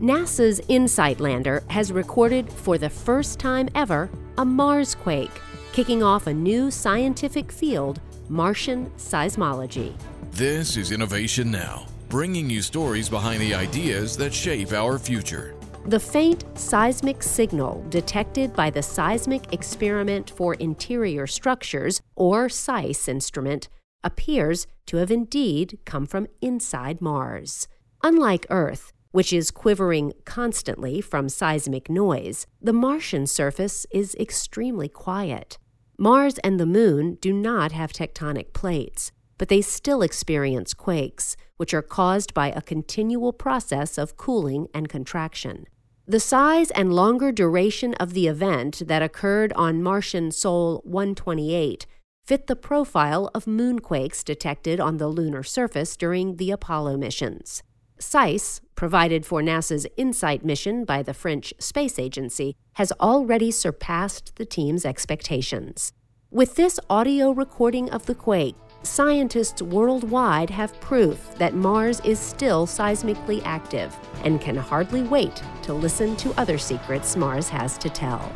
NASA's InSight lander has recorded for the first time ever a Marsquake, kicking off a new scientific field, Martian seismology. This is Innovation Now, bringing you stories behind the ideas that shape our future. The faint seismic signal detected by the Seismic Experiment for Interior Structures, or SEIS instrument, appears to have indeed come from inside Mars. Unlike Earth, which is quivering constantly from seismic noise, the Martian surface is extremely quiet. Mars and the Moon do not have tectonic plates, but they still experience quakes, which are caused by a continual process of cooling and contraction. The size and longer duration of the event that occurred on Martian Sol 128 fit the profile of moonquakes detected on the lunar surface during the Apollo missions. SEIS, provided for NASA's InSight mission by the French Space Agency, has already surpassed the team's expectations. With this audio recording of the quake, scientists worldwide have proof that Mars is still seismically active and can hardly wait to listen to other secrets Mars has to tell.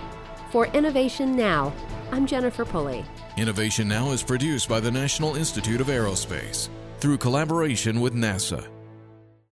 For Innovation Now, I'm Jennifer Pulley. Innovation Now is produced by the National Institute of Aerospace through collaboration with NASA